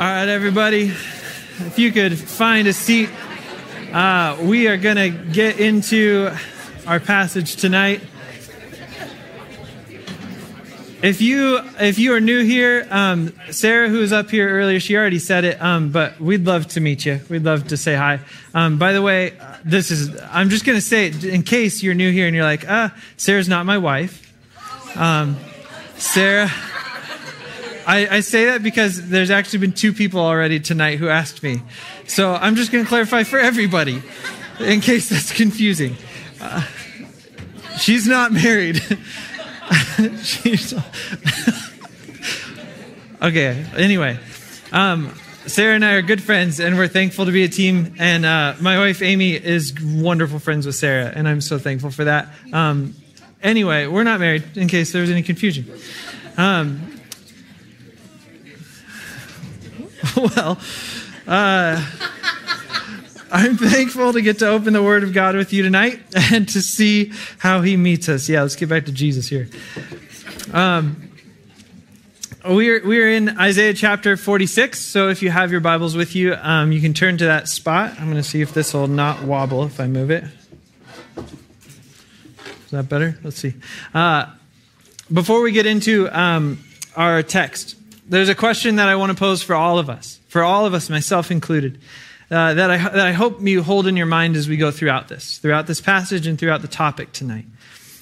All right, everybody, if you could find a seat, uh, we are going to get into our passage tonight. If you if you are new here, um, Sarah, who was up here earlier, she already said it, um, but we'd love to meet you. We'd love to say hi. Um, by the way, this is I'm just going to say it in case you're new here and you're like, ah, Sarah's not my wife. Um, Sarah. I, I, say that because there's actually been two people already tonight who asked me. So I'm just going to clarify for everybody in case that's confusing. Uh, she's not married. she's. okay, anyway. Um, Sarah and I are good friends, and we're thankful to be a team. And uh, my wife, Amy, is wonderful friends with Sarah, and I'm so thankful for that. Um, anyway, we're not married, in case there was any confusion. Um, well, uh, I'm thankful to get to open the Word of God with you tonight and to see how He meets us. Yeah, let's get back to Jesus here. Um, we're, we're in Isaiah chapter 46. So if you have your Bibles with you, um, you can turn to that spot. I'm going to see if this will not wobble if I move it. Is that better? Let's see. Uh, before we get into um, our text, there's a question that I want to pose for all of us, for all of us, myself included, uh, that, I, that I hope you hold in your mind as we go throughout this, throughout this passage and throughout the topic tonight.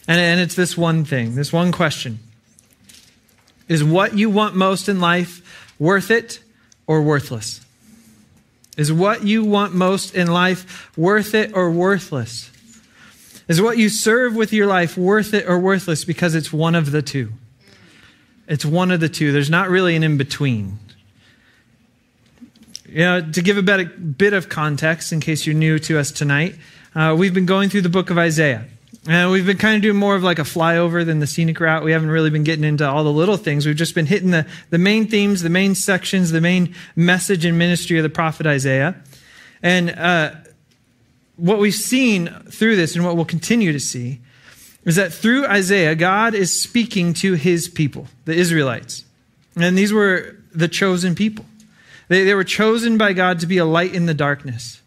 And, and it's this one thing, this one question Is what you want most in life worth it or worthless? Is what you want most in life worth it or worthless? Is what you serve with your life worth it or worthless because it's one of the two? It's one of the two. There's not really an in between. You know, to give a bit, bit of context, in case you're new to us tonight, uh, we've been going through the book of Isaiah. And we've been kind of doing more of like a flyover than the scenic route. We haven't really been getting into all the little things. We've just been hitting the, the main themes, the main sections, the main message and ministry of the prophet Isaiah. And uh, what we've seen through this and what we'll continue to see is that through Isaiah, God is speaking to his people, the Israelites. And these were the chosen people. They, they were chosen by God to be a light in the darkness,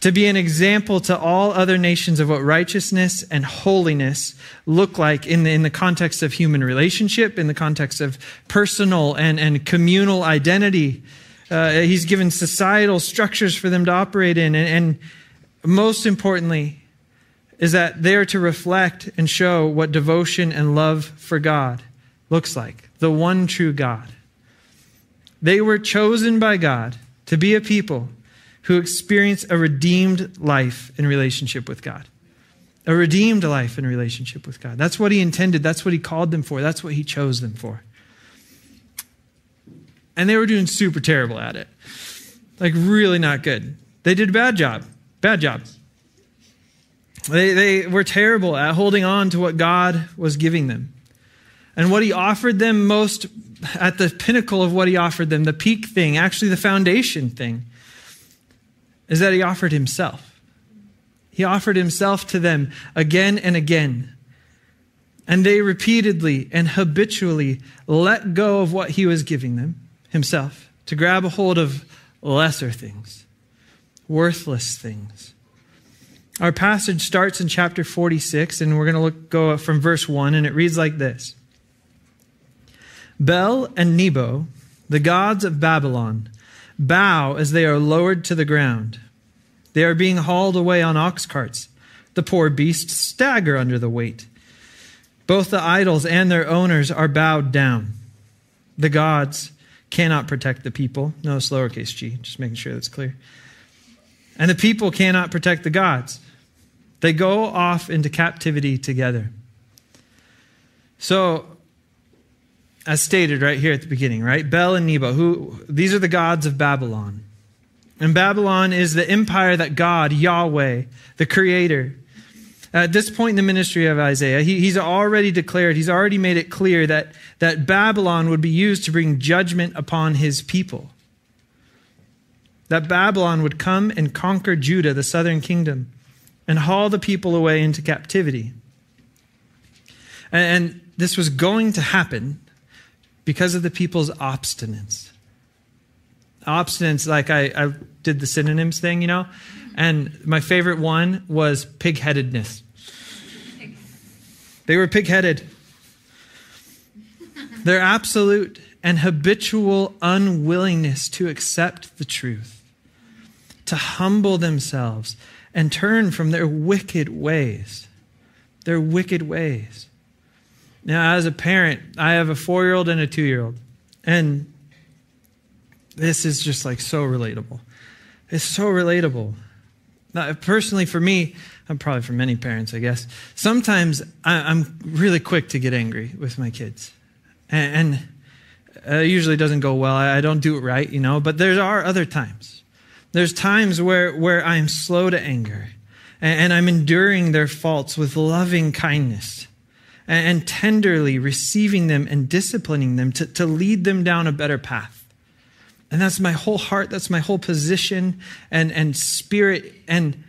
to be an example to all other nations of what righteousness and holiness look like in the, in the context of human relationship, in the context of personal and, and communal identity. Uh, he's given societal structures for them to operate in. And, and most importantly, is that they're to reflect and show what devotion and love for God looks like the one true God. They were chosen by God to be a people who experience a redeemed life in relationship with God. A redeemed life in relationship with God. That's what He intended. That's what He called them for. That's what He chose them for. And they were doing super terrible at it. Like, really not good. They did a bad job. Bad job. They, they were terrible at holding on to what God was giving them. And what He offered them most at the pinnacle of what He offered them, the peak thing, actually the foundation thing, is that He offered Himself. He offered Himself to them again and again. And they repeatedly and habitually let go of what He was giving them, Himself, to grab a hold of lesser things, worthless things. Our passage starts in chapter 46, and we're going to look, go from verse 1, and it reads like this Bel and Nebo, the gods of Babylon, bow as they are lowered to the ground. They are being hauled away on ox carts. The poor beasts stagger under the weight. Both the idols and their owners are bowed down. The gods cannot protect the people. Notice lowercase g, just making sure that's clear. And the people cannot protect the gods. They go off into captivity together. So, as stated right here at the beginning, right? Bel and Nebo, who these are the gods of Babylon. And Babylon is the empire that God, Yahweh, the creator, at this point in the ministry of Isaiah, he, he's already declared, he's already made it clear that, that Babylon would be used to bring judgment upon his people. That Babylon would come and conquer Judah, the southern kingdom and haul the people away into captivity. And this was going to happen because of the people's obstinance. obstinance, like I, I did the synonyms thing, you know? And my favorite one was pig-headedness. They were pig-headed. Their absolute and habitual unwillingness to accept the truth, to humble themselves and turn from their wicked ways. Their wicked ways. Now, as a parent, I have a four year old and a two year old. And this is just like so relatable. It's so relatable. Now, personally, for me, I'm probably for many parents, I guess, sometimes I'm really quick to get angry with my kids. And uh, it usually doesn't go well. I don't do it right, you know, but there are other times. There's times where, where I'm slow to anger and I'm enduring their faults with loving kindness and tenderly receiving them and disciplining them to, to lead them down a better path. And that's my whole heart, that's my whole position and, and spirit. And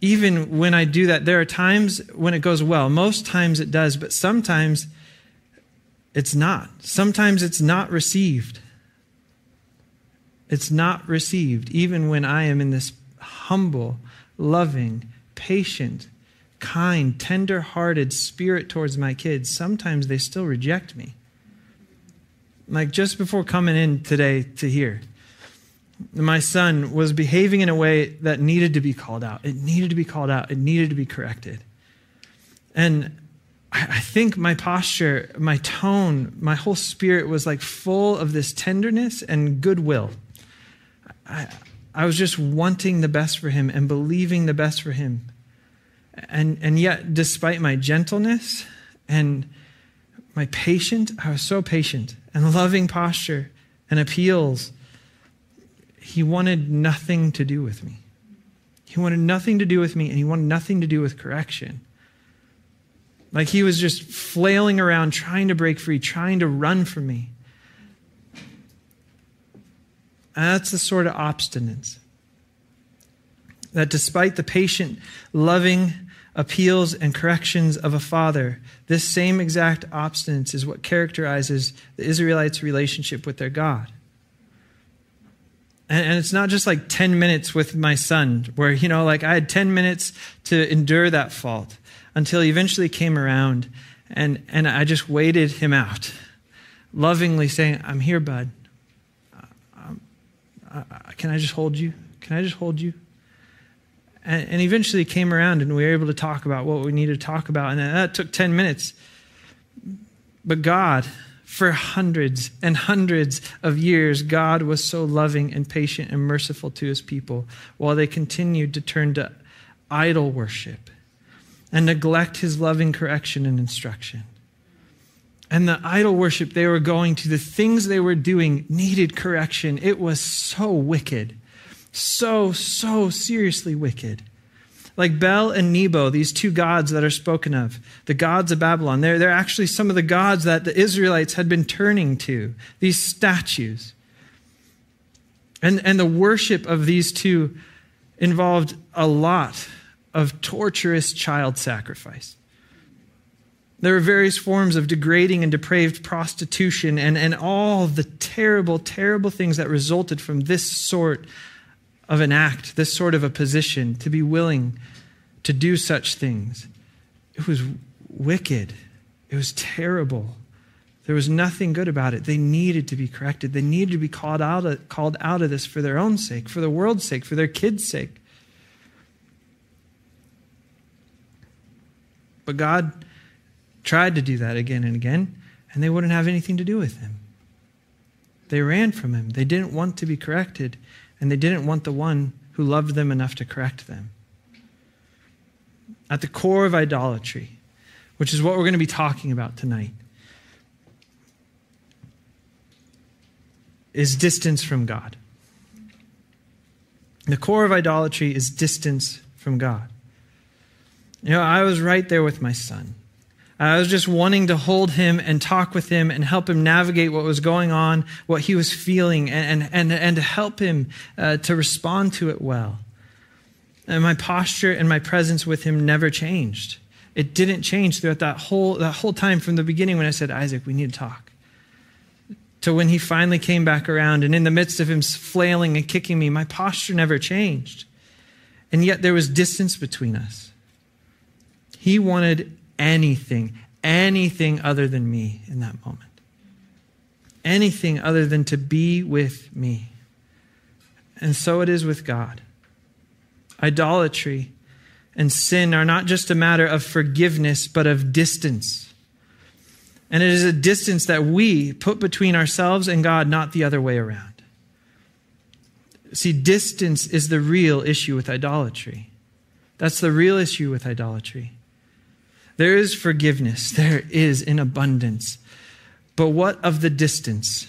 even when I do that, there are times when it goes well. Most times it does, but sometimes it's not. Sometimes it's not received. It's not received, even when I am in this humble, loving, patient, kind, tender hearted spirit towards my kids. Sometimes they still reject me. Like just before coming in today to here, my son was behaving in a way that needed to be called out. It needed to be called out. It needed to be corrected. And I think my posture, my tone, my whole spirit was like full of this tenderness and goodwill. I, I was just wanting the best for him and believing the best for him. And, and yet, despite my gentleness and my patient, I was so patient and loving posture and appeals. He wanted nothing to do with me. He wanted nothing to do with me, and he wanted nothing to do with correction. Like he was just flailing around, trying to break free, trying to run from me. And that's the sort of obstinance that despite the patient, loving appeals and corrections of a father, this same exact obstinance is what characterizes the Israelites' relationship with their God. And, and, it's not just like 10 minutes with my son, where, you know, like I had 10 minutes to endure that fault until he eventually came around and, and I just waited him out, lovingly saying, I'm here, bud. Can I just hold you? Can I just hold you? And, and eventually came around and we were able to talk about what we needed to talk about. And that took 10 minutes. But God, for hundreds and hundreds of years, God was so loving and patient and merciful to his people while they continued to turn to idol worship and neglect his loving correction and instruction. And the idol worship they were going to, the things they were doing needed correction. It was so wicked. So, so seriously wicked. Like Bel and Nebo, these two gods that are spoken of, the gods of Babylon, they're, they're actually some of the gods that the Israelites had been turning to, these statues. And, and the worship of these two involved a lot of torturous child sacrifice. There were various forms of degrading and depraved prostitution and, and all the terrible, terrible things that resulted from this sort of an act, this sort of a position, to be willing to do such things. It was wicked. It was terrible. There was nothing good about it. They needed to be corrected. They needed to be called out of, called out of this for their own sake, for the world's sake, for their kids' sake. But God tried to do that again and again, and they wouldn't have anything to do with him. They ran from him. They didn't want to be corrected, and they didn't want the one who loved them enough to correct them. At the core of idolatry, which is what we're going to be talking about tonight, is distance from God. The core of idolatry is distance from God. You know, I was right there with my son. I was just wanting to hold him and talk with him and help him navigate what was going on, what he was feeling, and, and, and to help him uh, to respond to it well. And my posture and my presence with him never changed. It didn't change throughout that whole, that whole time from the beginning when I said, Isaac, we need to talk. to when he finally came back around. And in the midst of him flailing and kicking me, my posture never changed. And yet there was distance between us. He wanted anything, anything other than me in that moment. Anything other than to be with me. And so it is with God. Idolatry and sin are not just a matter of forgiveness, but of distance. And it is a distance that we put between ourselves and God, not the other way around. See, distance is the real issue with idolatry. That's the real issue with idolatry. There is forgiveness, there is in abundance. But what of the distance?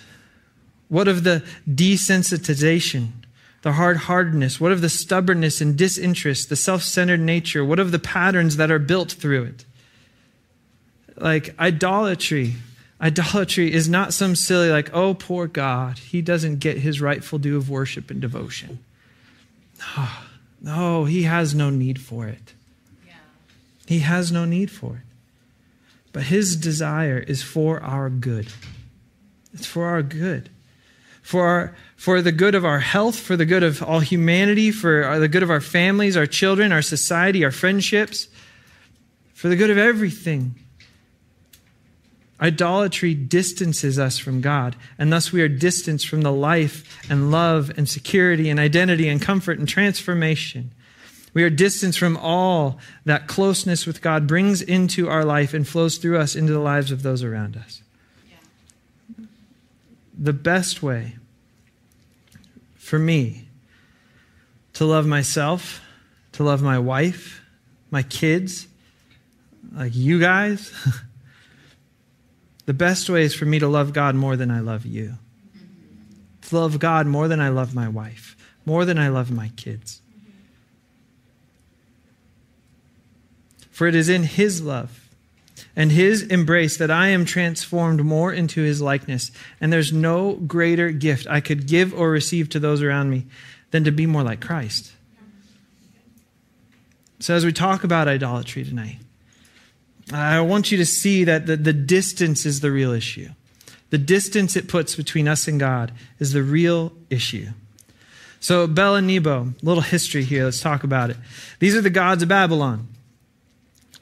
What of the desensitization, the hard heartedness? What of the stubbornness and disinterest, the self centered nature? What of the patterns that are built through it? Like idolatry. Idolatry is not some silly, like, oh, poor God, he doesn't get his rightful due of worship and devotion. No, no he has no need for it. He has no need for it. But his desire is for our good. It's for our good. For, our, for the good of our health, for the good of all humanity, for the good of our families, our children, our society, our friendships, for the good of everything. Idolatry distances us from God, and thus we are distanced from the life and love and security and identity and comfort and transformation. We are distanced from all that closeness with God brings into our life and flows through us into the lives of those around us. Yeah. The best way for me to love myself, to love my wife, my kids, like you guys. The best way is for me to love God more than I love you. To love God more than I love my wife, more than I love my kids. For it is in His love and His embrace that I am transformed more into His likeness. And there's no greater gift I could give or receive to those around me than to be more like Christ. So, as we talk about idolatry tonight, I want you to see that the, the distance is the real issue. The distance it puts between us and God is the real issue. So, Bel and Nebo, little history here. Let's talk about it. These are the gods of Babylon,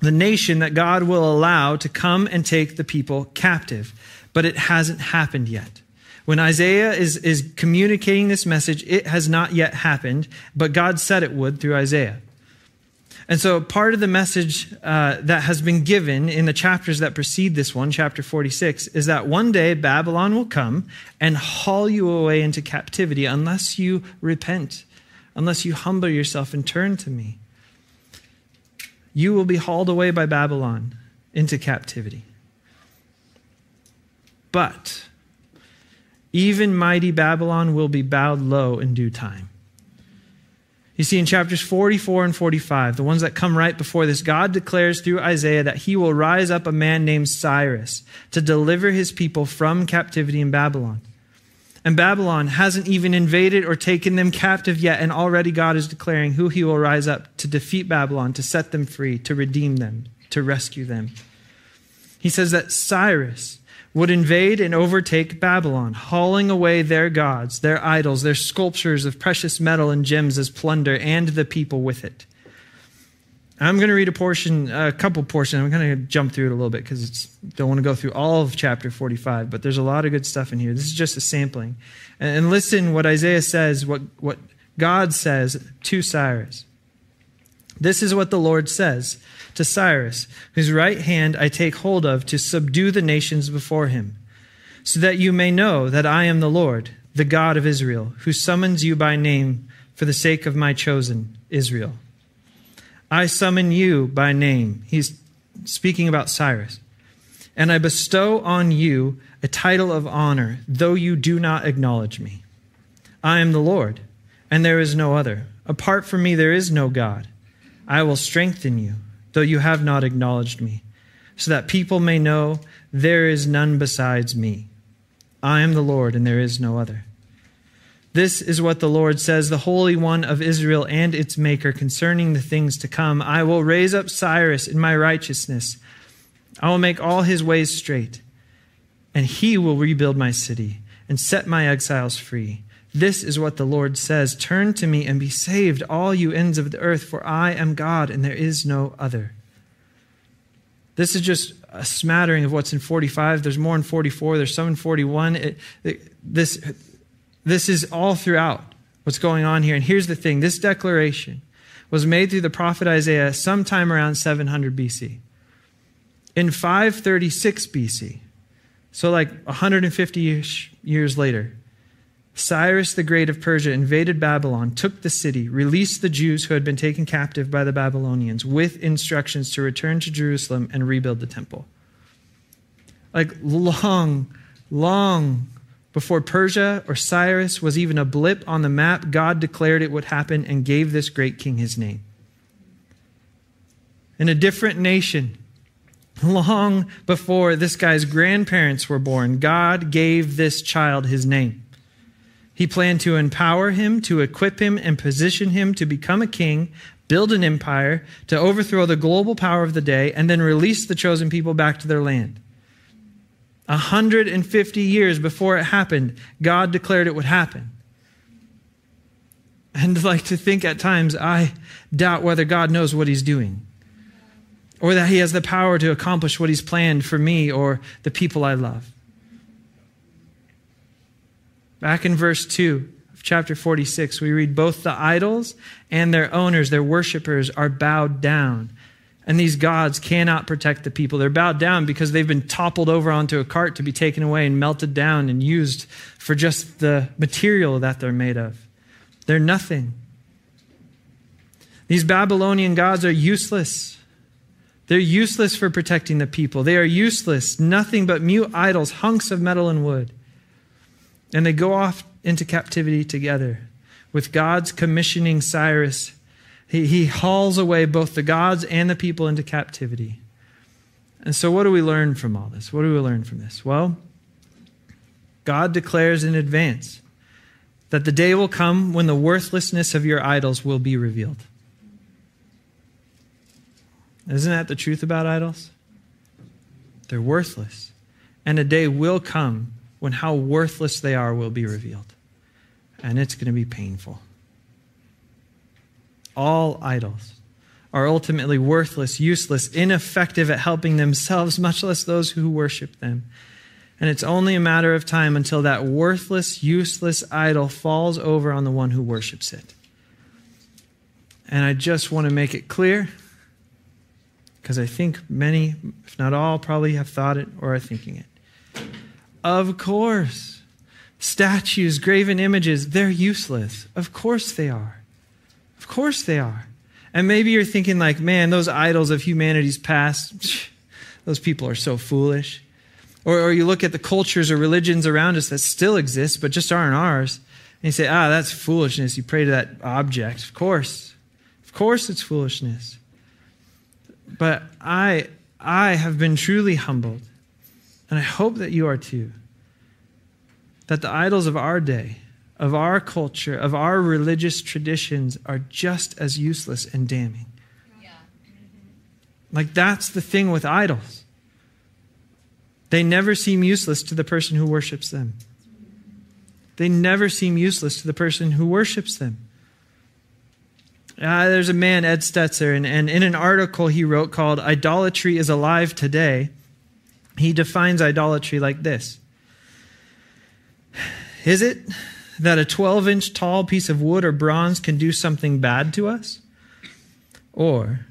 the nation that God will allow to come and take the people captive. But it hasn't happened yet. When Isaiah is, is communicating this message, it has not yet happened, but God said it would through Isaiah. And so, part of the message uh, that has been given in the chapters that precede this one, chapter 46, is that one day Babylon will come and haul you away into captivity unless you repent, unless you humble yourself and turn to me. You will be hauled away by Babylon into captivity. But even mighty Babylon will be bowed low in due time. You see, in chapters 44 and 45, the ones that come right before this, God declares through Isaiah that he will rise up a man named Cyrus to deliver his people from captivity in Babylon. And Babylon hasn't even invaded or taken them captive yet, and already God is declaring who he will rise up to defeat Babylon, to set them free, to redeem them, to rescue them. He says that Cyrus would invade and overtake Babylon, hauling away their gods, their idols, their sculptures of precious metal and gems as plunder, and the people with it. I'm going to read a portion, a couple portions. I'm going to jump through it a little bit because it's don't want to go through all of chapter 45, but there's a lot of good stuff in here. This is just a sampling. And, listen what Isaiah says, what, what God says to Cyrus. This is what the Lord says to Cyrus, whose right hand I take hold of to subdue the nations before him, so that you may know that I am the Lord, the God of Israel, who summons you by name for the sake of my chosen Israel. I summon you by name. He's speaking about Cyrus. And I bestow on you a title of honor, though you do not acknowledge me. I am the Lord, and there is no other. Apart from me, there is no God. I will strengthen you though you have not acknowledged me, so that people may know there is none besides me. I am the Lord, and there is no other. This is what the Lord says, the Holy One of Israel and its Maker, concerning the things to come. I will raise up Cyrus in my righteousness. I will make all his ways straight. and he will rebuild my city and set my exiles free. This is what the Lord says Turn to me and be saved, all you ends of the earth, for I am God and there is no other. This is just a smattering of what's in 45. There's more in 44. There's some in 41. It, it, this, this is all throughout what's going on here. And here's the thing this declaration was made through the prophet Isaiah sometime around 700 BC. In 536 BC, so like 150 years later, Cyrus the Great of Persia invaded Babylon, took the city, released the Jews who had been taken captive by the Babylonians with instructions to return to Jerusalem and rebuild the temple. Like long, long before Persia or Cyrus was even a blip on the map, God declared it would happen and gave this great king his name. In a different nation, long before this guy's grandparents were born, God gave this child his name. He planned to empower him, to equip him, and position him to become a king, build an empire, to overthrow the global power of the day, and then release the chosen people back to their land. 150 years before it happened, God declared it would happen. And like to think at times, I doubt whether God knows what he's doing or that he has the power to accomplish what he's planned for me or the people I love. Back in verse 2 of chapter 46, we read both the idols and their owners, their worshippers, are bowed down and these gods cannot protect the people. They're bowed down because they've been toppled over onto a cart to be taken away and melted down and used for just the material that they're made of. They're nothing. These Babylonian gods are useless. They're useless for protecting the people. They are useless, nothing but mute idols, hunks of metal and wood. And they go off into captivity together with God's commissioning Cyrus he, he hauls away both the gods and the people into captivity. And so, what do we learn from all this? What do we learn from this? Well, God declares in advance that the day will come when the worthlessness of your idols will be revealed. Isn't that the truth about idols? They're worthless. And a day will come when how worthless they are will be revealed. And it's going to be painful all idols are ultimately worthless, useless, ineffective at helping themselves, much less those who worship them. And it's only a matter of time until that worthless, useless idol falls over on the one who worships it. And I just want to make it clear, because I think many, if not all, probably have thought it or are thinking it. Of course, statues, graven images, they're useless. Of course they are course they are. And maybe you're thinking, like, man, those idols of humanity's past, those people are so foolish. Or, or you look at the cultures or religions around us that still exist, but just aren't ours. And you say, ah, that's foolishness. You pray to that object. Of course. Of course it's foolishness. But I, I have been truly humbled, and I hope that you are too, that the idols of our day, of our culture, of our religious traditions are just as useless and damning. Yeah. Like, that's the thing with idols. They never seem useless to the person who worships them. They never seem useless to the person who worships them. Uh, there's a man, Ed Stetzer, and, and in an article he wrote called Idolatry is Alive Today, he defines idolatry like this Is it that a 12 inch tall piece of wood or bronze can do something bad to us? Or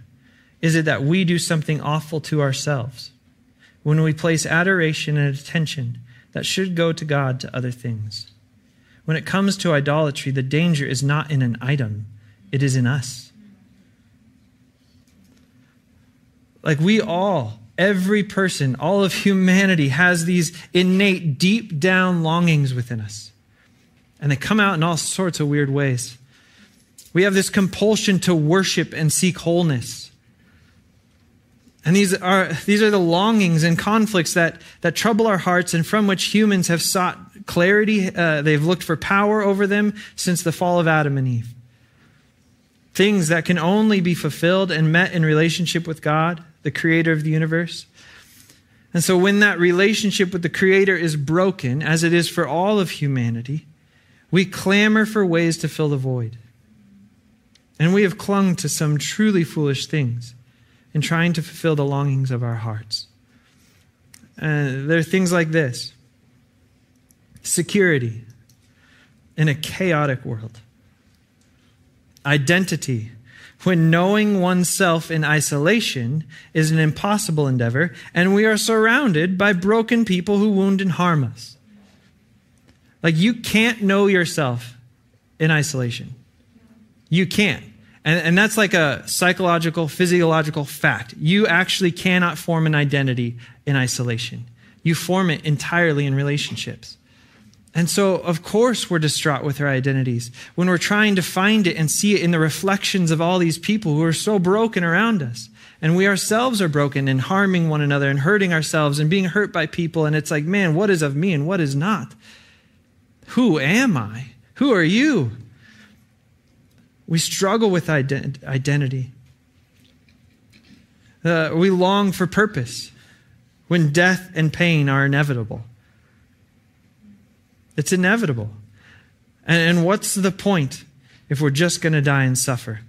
is it that we do something awful to ourselves when we place adoration and attention that should go to God to other things? When it comes to idolatry, the danger is not in an item, it is in us. Like we all, every person, all of humanity has these innate, deep down longings within us and they come out in all sorts of weird ways. We have this compulsion to worship and seek wholeness. And these are, these are the longings and conflicts that, that trouble our hearts and from which humans have sought clarity. Uh, they've looked for power over them since the fall of Adam and Eve. Things that can only be fulfilled and met in relationship with God, the creator of the universe. And so, when that relationship with the Creator is broken, as it is for all of humanity, we clamor for ways to fill the void. And we have clung to some truly foolish things in trying to fulfill the longings of our hearts. Uh, there are things like this security in a chaotic world, identity when knowing oneself in isolation is an impossible endeavor, and we are surrounded by broken people who wound and harm us. Like, you can't know yourself in isolation. You can't. And, and that's like a psychological, physiological fact. You actually cannot form an identity in isolation, you form it entirely in relationships. And so, of course, we're distraught with our identities when we're trying to find it and see it in the reflections of all these people who are so broken around us. And we ourselves are broken and harming one another and hurting ourselves and being hurt by people. And it's like, man, what is of me and what is not? Who am I? Who are you? We struggle with ident- identity. Uh, we long for purpose when death and pain are inevitable. It's inevitable. And, and what's the point if we're just going to die and suffer?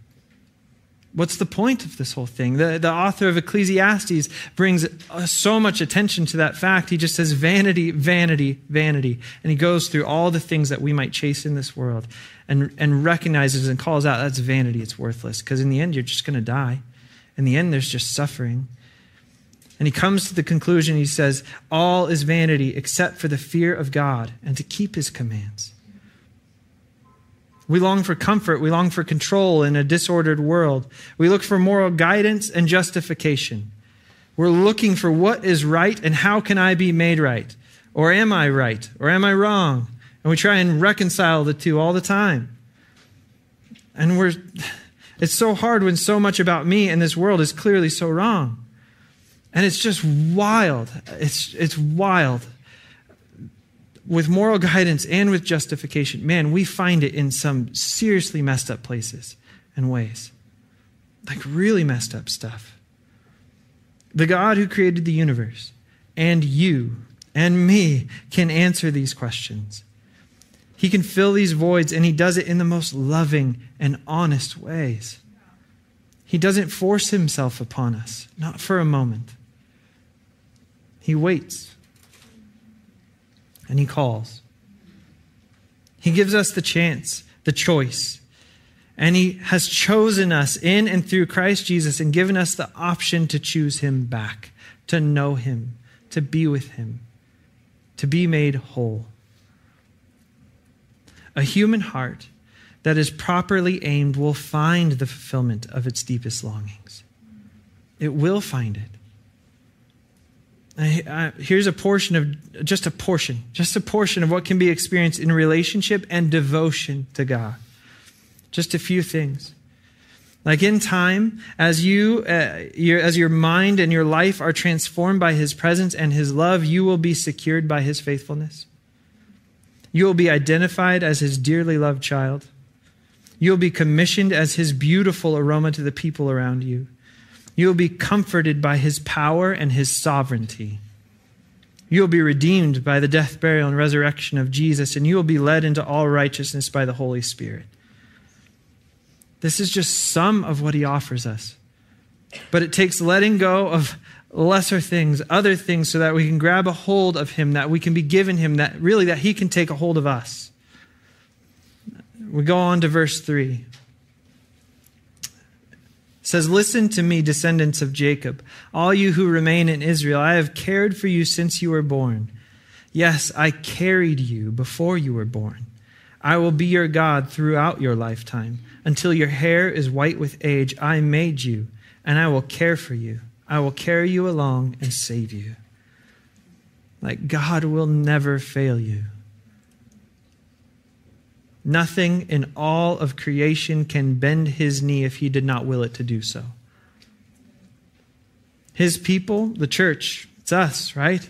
What's the point of this whole thing? The, the author of Ecclesiastes brings so much attention to that fact. He just says vanity, vanity, vanity. And he goes through all the things that we might chase in this world and, and recognizes and calls out that's vanity, it's worthless. Because in the end, you're just going to die. In the end, there's just suffering. And he comes to the conclusion, he says, All is vanity except for the fear of God and to keep his commands. We long for comfort. We long for control in a disordered world. We look for moral guidance and justification. We're looking for what is right and how can I be made right? Or am I right? Or am I wrong? And we try and reconcile the two all the time. And we're, it's so hard when so much about me and this world is clearly so wrong. And it's just wild. It's, it's wild with moral guidance and with justification, man, we find it in some seriously messed up places and ways. Like really messed up stuff. The God who created the universe and you and me can answer these questions. He can fill these voids, and He does it in the most loving and honest ways. He doesn't force Himself upon us, not for a moment. He waits and He calls. He gives us the chance, the choice. And He has chosen us in and through Christ Jesus and given us the option to choose Him back, to know Him, to be with Him, to be made whole. A human heart that is properly aimed will find the fulfillment of its deepest longings. It will find it. Here's a portion of just a portion, just a portion of what can be experienced in relationship and devotion to God. Just a few things. Like in time, as you, uh, your, as your mind and your life are transformed by His presence and His love, you will be secured by His faithfulness. You will be identified as His dearly loved child. You will be commissioned as His beautiful aroma to the people around you. You will be comforted by his power and his sovereignty. You will be redeemed by the death, burial, and resurrection of Jesus, and you will be led into all righteousness by the Holy Spirit. This is just some of what he offers us. But it takes letting go of lesser things, other things, so that we can grab a hold of him, that we can be given him, that really that he can take a hold of us. We go on to verse 3 says, Listen to me, descendants of Jacob, all you who remain in Israel. I have cared for you since you were born. Yes, I carried you before you were born. I will be your God throughout your lifetime. Until your hair is white with age, I made you, and I will care for you. I will carry you along and save you. Like God will never fail you. Nothing in all of creation can bend his knee if he did not will it to do so. His people, the church, it's us, right?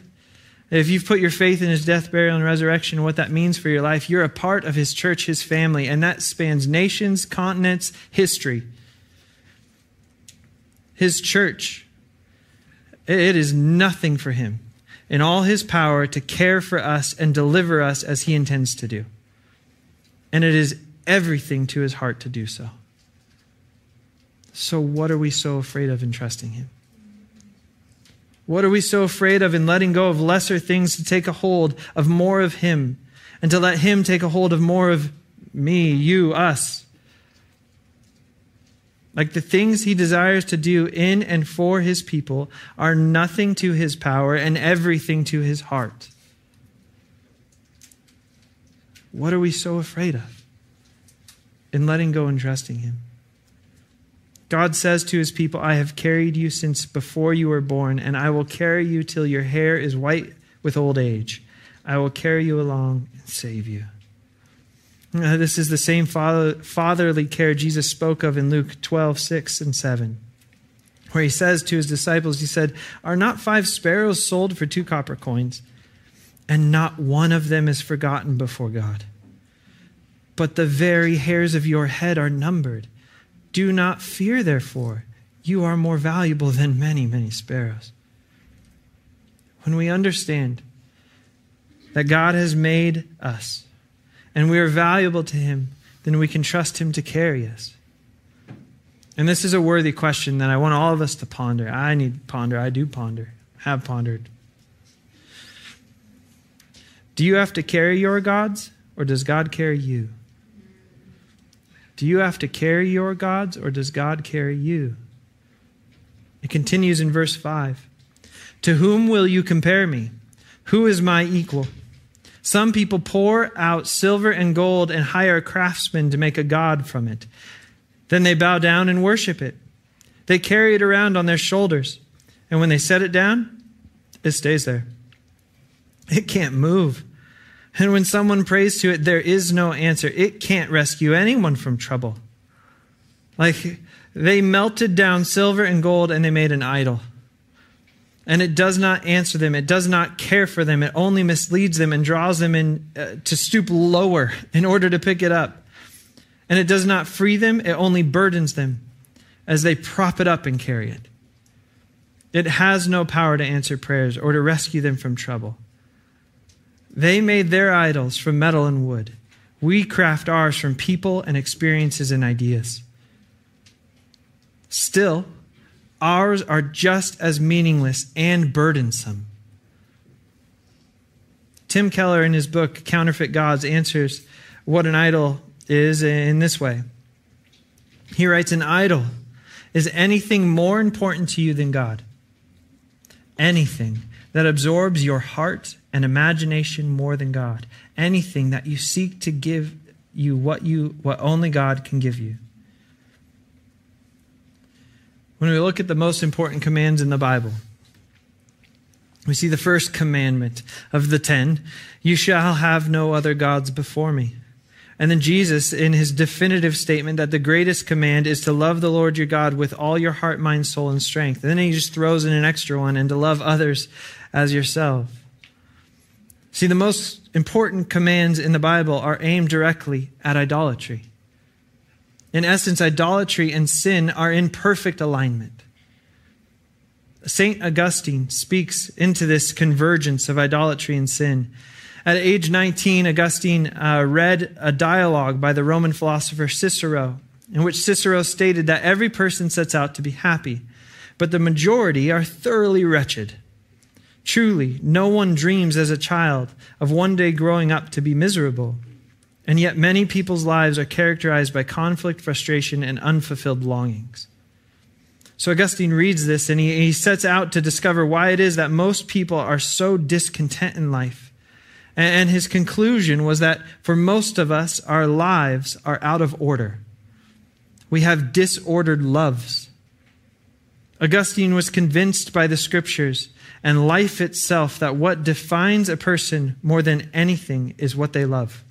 If you've put your faith in his death, burial, and resurrection, what that means for your life, you're a part of his church, his family, and that spans nations, continents, history. His church It is nothing for him in all his power to care for us and deliver us as he intends to do. And it is everything to his heart to do so. So, what are we so afraid of in trusting him? What are we so afraid of in letting go of lesser things to take a hold of more of him and to let him take a hold of more of me, you, us? Like the things he desires to do in and for his people are nothing to his power and everything to his heart. What are we so afraid of in letting go and trusting him? God says to his people, I have carried you since before you were born, and I will carry you till your hair is white with old age. I will carry you along and save you. Uh, this is the same father, fatherly care Jesus spoke of in Luke 12, 6 and 7, where he says to his disciples, He said, Are not five sparrows sold for two copper coins? And not one of them is forgotten before God. But the very hairs of your head are numbered. Do not fear, therefore. You are more valuable than many, many sparrows. When we understand that God has made us, and we are valuable to Him, then we can trust Him to carry us. And this is a worthy question that I want all of us to ponder. I need to ponder. I do ponder. Have pondered. Do you have to carry your gods, or does God carry you? Do you have to carry your gods, or does God carry you? It continues in verse 5 To whom will you compare me? Who is my equal? Some people pour out silver and gold and hire a craftsman to make a god from it. Then they bow down and worship it. They carry it around on their shoulders, and when they set it down, it stays there. It can't move. And when someone prays to it, there is no answer. It can't rescue anyone from trouble. Like they melted down silver and gold and they made an idol and it does not answer them. It does not care for them. It only misleads them and draws them in uh, to stoop lower in order to pick it up. And it does not free them. It only burdens them as they prop it up and carry it. It has no power to answer prayers or to rescue them from trouble. They made their idols from metal and wood. We craft ours from people and experiences and ideas. Still, ours are just as meaningless and burdensome. Tim Keller, in his book Counterfeit Gods, answers what an idol is in this way. He writes An idol is anything more important to you than God, anything that absorbs your heart and imagination more than God, anything that you seek to give you what, you, what only God can give you. When we look at the most important commands in the Bible, we see the first commandment of the ten you shall have no other gods before me. And then Jesus, in his definitive statement that the greatest command is to love the Lord your God with all your heart, mind, soul, and strength. And then he just throws in an extra one and to love others as yourself. See, the most important commands in the Bible are aimed directly at idolatry. In essence, idolatry and sin are in perfect alignment. St. Augustine speaks into this convergence of idolatry and sin. At age 19, Augustine uh, read a dialogue by the Roman philosopher Cicero, in which Cicero stated that every person sets out to be happy, but the majority are thoroughly wretched. Truly, no one dreams as a child of one day growing up to be miserable. And yet, many people's lives are characterized by conflict, frustration, and unfulfilled longings. So, Augustine reads this and he, he sets out to discover why it is that most people are so discontent in life. And, and his conclusion was that for most of us, our lives are out of order. We have disordered loves. Augustine was convinced by the scriptures and life itself that what defines a person more than anything is what they love.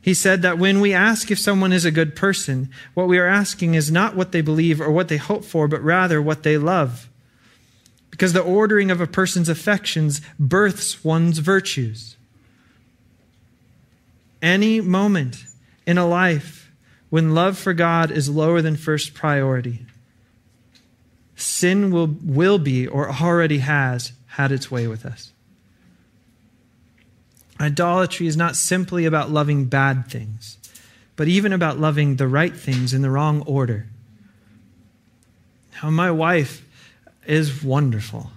He said that when we ask if someone is a good person, what we are asking is not what they believe or what they hope for, but rather what they love. Because the ordering of a person's affections births one's virtues. Any moment in a life when love for God is lower than first priority, sin will, will be or already has had its way with us. Idolatry is not simply about loving bad things, but even about loving the right things in the wrong order. Now, my wife is wonderful.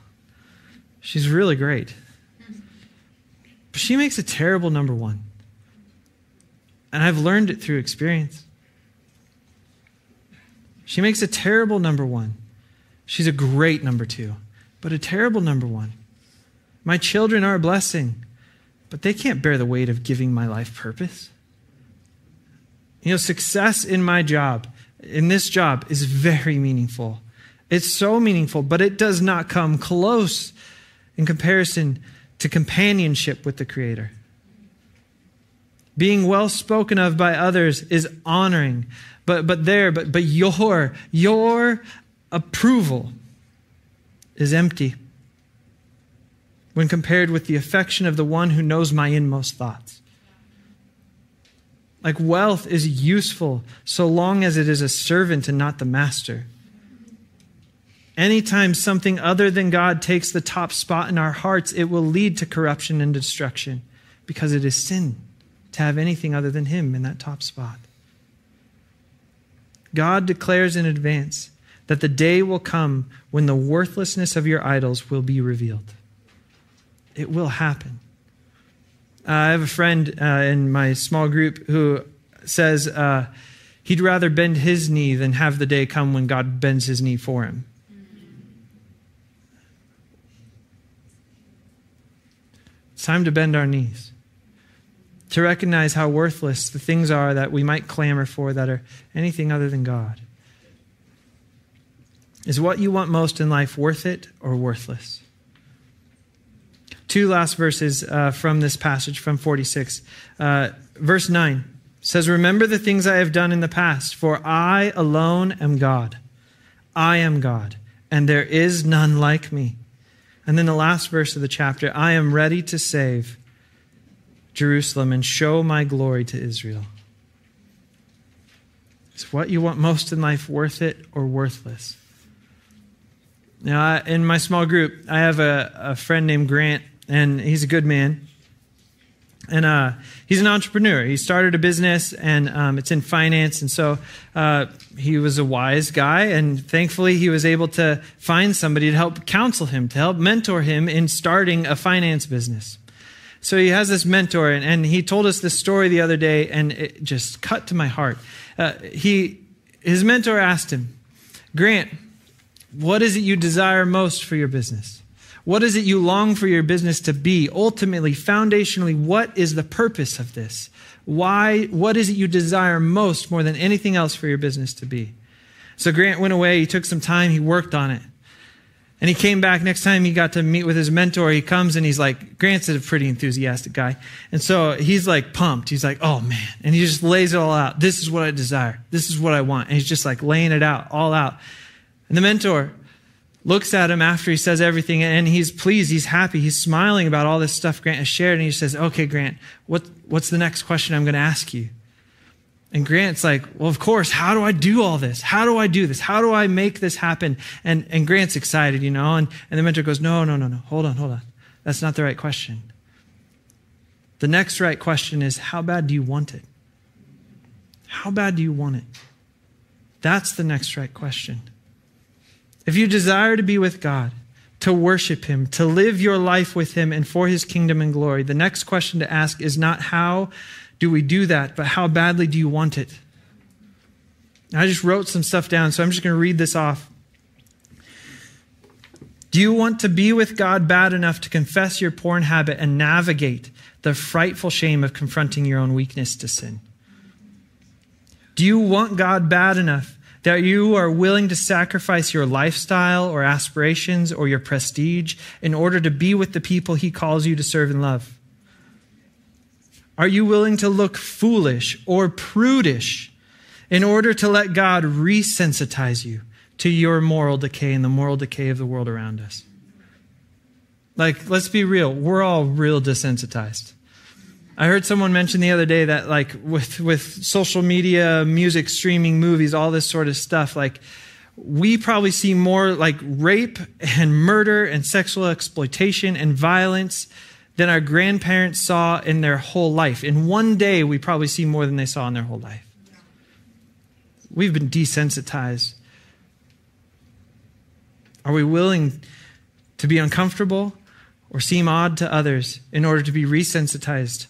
She's really great. But she makes a terrible number one. And I've learned it through experience. She makes a terrible number one. She's a great number two, but a terrible number one. My children are a blessing, but they can't bear the weight of giving my life purpose. You know, success in my job, in this job, is very meaningful. It's so meaningful, but it does not come close in comparison to companionship with the Creator. Being well spoken of by others is honoring, but, but there, but, but your, your approval is empty when compared with the affection of the one who knows my inmost thoughts. Like wealth is useful so long as it is a servant and not the master. Anytime something other than God takes the top spot in our hearts, it will lead to corruption and destruction because it is sin to have anything other than Him in that top spot. God declares in advance that the day will come when the worthlessness of your idols will be revealed. It will happen. Uh, I have a friend uh, in my small group who says uh, he'd rather bend his knee than have the day come when God bends his knee for him. It's time to bend our knees, to recognize how worthless the things are that we might clamor for that are anything other than God. Is what you want most in life worth it or worthless? Two last verses uh, from this passage from 46. Uh, verse 9 says, Remember the things I have done in the past, for I alone am God. I am God, and there is none like me. And then the last verse of the chapter I am ready to save Jerusalem and show my glory to Israel. Is what you want most in life worth it or worthless? Now, in my small group, I have a, a friend named Grant, and he's a good man. And uh, he's an entrepreneur. He started a business, and um, it's in finance. And so uh, he was a wise guy, and thankfully he was able to find somebody to help counsel him, to help mentor him in starting a finance business. So he has this mentor, and, and he told us this story the other day, and it just cut to my heart. Uh, he, his mentor asked him, Grant, what is it you desire most for your business? What is it you long for your business to be? Ultimately, foundationally, what is the purpose of this? Why, what is it you desire most more than anything else for your business to be? So Grant went away. He took some time. He worked on it. And he came back next time he got to meet with his mentor. He comes and he's like, Grant's a pretty enthusiastic guy. And so he's like pumped. He's like, oh man. And he just lays it all out. This is what I desire. This is what I want. And he's just like laying it out, all out. And the mentor looks at him after he says everything and he's pleased, he's happy, he's smiling about all this stuff Grant has shared. And he says, Okay, Grant, what, what's the next question I'm going to ask you? And Grant's like, Well, of course, how do I do all this? How do I do this? How do I make this happen? And, and Grant's excited, you know, and, and the mentor goes, No, no, no, no, hold on, hold on. That's not the right question. The next right question is, How bad do you want it? How bad do you want it? That's the next right question. If you desire to be with God, to worship Him, to live your life with Him and for His kingdom and glory, the next question to ask is not how do we do that, but how badly do you want it? I just wrote some stuff down, so I'm just going to read this off. Do you want to be with God bad enough to confess your porn habit and navigate the frightful shame of confronting your own weakness to sin? Do you want God bad enough that you are willing to sacrifice your lifestyle or aspirations or your prestige in order to be with the people He calls you to serve and love? Are you willing to look foolish or prudish in order to let God resensitize you to your moral decay and the moral decay of the world around us? Like, let's be real, we're all real desensitized. I heard someone mention the other day that like with with social media, music, streaming, movies, all this sort of stuff, like we probably see more like rape and murder and sexual exploitation and violence than our grandparents saw in their whole life. In one day, we probably see more than they saw in their whole life. We've been desensitized. Are we willing to be uncomfortable or seem odd to others in order to be resensitized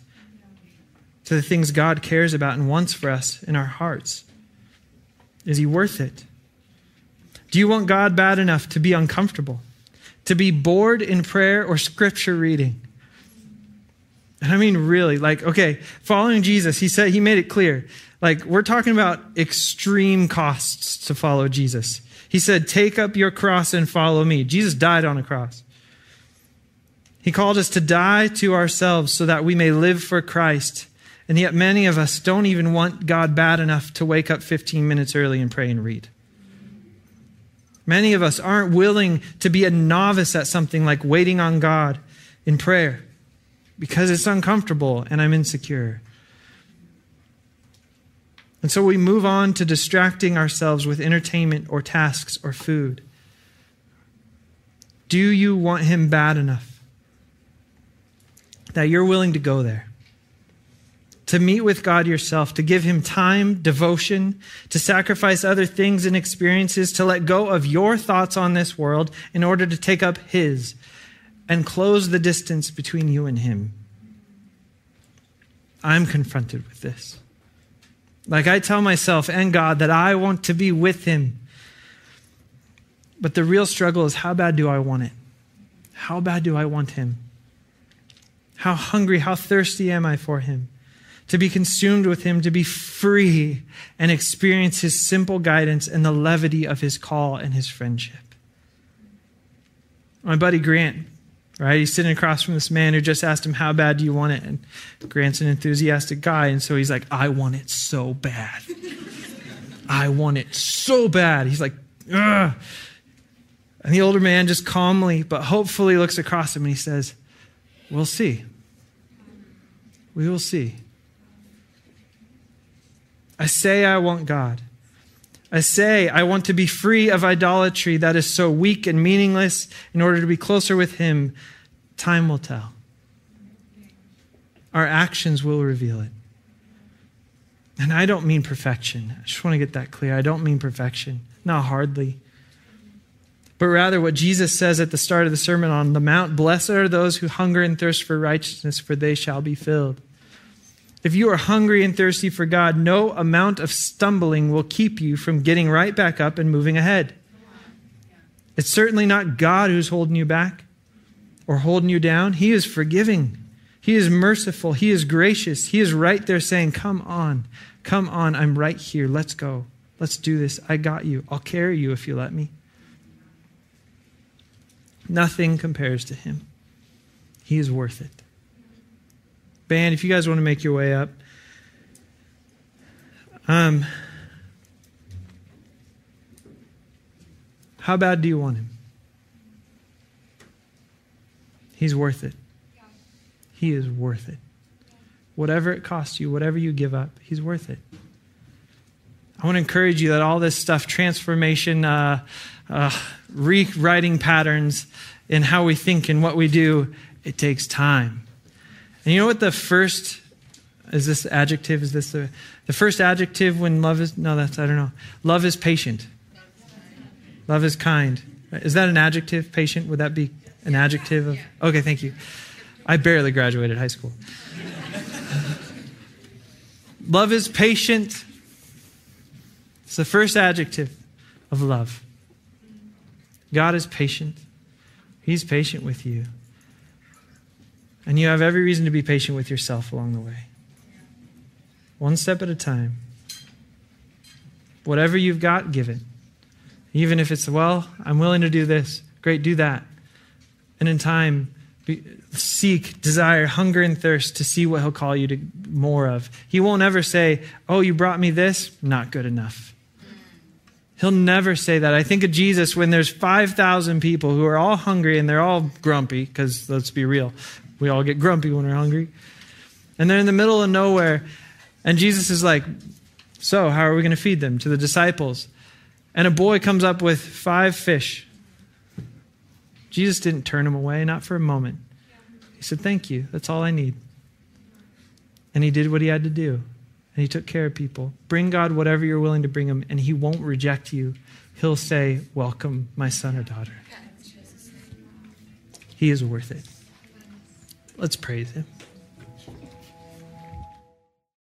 to the things God cares about and wants for us in our hearts? Is He worth it? Do you want God bad enough to be uncomfortable, to be bored in prayer or scripture reading? And I mean, really, like, okay, following Jesus, he said, he made it clear. Like, we're talking about extreme costs to follow Jesus. He said, Take up your cross and follow me. Jesus died on a cross. He called us to die to ourselves so that we may live for Christ. And yet, many of us don't even want God bad enough to wake up 15 minutes early and pray and read. Many of us aren't willing to be a novice at something like waiting on God in prayer because it's uncomfortable and I'm insecure. And so we move on to distracting ourselves with entertainment or tasks or food. Do you want Him bad enough that you're willing to go there? To meet with God yourself, to give Him time, devotion, to sacrifice other things and experiences, to let go of your thoughts on this world in order to take up His and close the distance between you and Him. I'm confronted with this. Like I tell myself and God that I want to be with Him. But the real struggle is how bad do I want it? How bad do I want Him? How hungry, how thirsty am I for Him? To be consumed with Him, to be free and experience His simple guidance and the levity of His call and His friendship. My buddy Grant, right? He's sitting across from this man who just asked him, How bad do you want it? And Grant's an enthusiastic guy, and so he's like, I want it so bad. I want it so bad. He's like, Ugh. And the older man just calmly but hopefully looks across him and he says, We'll see. We will see. I say I want God. I say I want to be free of idolatry that is so weak and meaningless in order to be closer with Him. Time will tell. Our actions will reveal it. And I don't mean perfection. I just want to get that clear. I don't mean perfection. Not hardly. But rather, what Jesus says at the start of the Sermon on the Mount Blessed are those who hunger and thirst for righteousness, for they shall be filled. If you are hungry and thirsty for God, no amount of stumbling will keep you from getting right back up and moving ahead. It's certainly not God who's holding you back or holding you down. He is forgiving. He is merciful. He is gracious. He is right there saying, Come on, come on. I'm right here. Let's go. Let's do this. I got you. I'll carry you if you let me. Nothing compares to Him. He is worth it. Band, if you guys want to make your way up. Um, how bad do you want him? He's worth it. He is worth it. Whatever it costs you, whatever you give up, he's worth it. I want to encourage you that all this stuff, transformation, uh, uh, rewriting patterns in how we think and what we do, it takes time. And you know what the first is this adjective? Is this the, the first adjective when love is no, that's I don't know. Love is patient. Love is kind. Is that an adjective? Patient? Would that be an adjective of Okay, thank you. I barely graduated high school. love is patient. It's the first adjective of love. God is patient. He's patient with you. And you have every reason to be patient with yourself along the way. One step at a time. Whatever you've got, give it. Even if it's, well, I'm willing to do this. Great, do that. And in time, be, seek, desire, hunger, and thirst to see what He'll call you to more of. He won't ever say, Oh, you brought me this? Not good enough. He'll never say that. I think of Jesus when there's 5,000 people who are all hungry and they're all grumpy, because let's be real, we all get grumpy when we're hungry. And they're in the middle of nowhere. And Jesus is like, So, how are we going to feed them? To the disciples. and a boy comes up with five fish. Jesus didn't turn him away, not for a moment. He said, Thank you. That's all I need. And he did what he had to do. And he took care of people. Bring God whatever you're willing to bring him, and he won't reject you. He'll say, Welcome, my son or daughter. He is worth it. Let's praise him.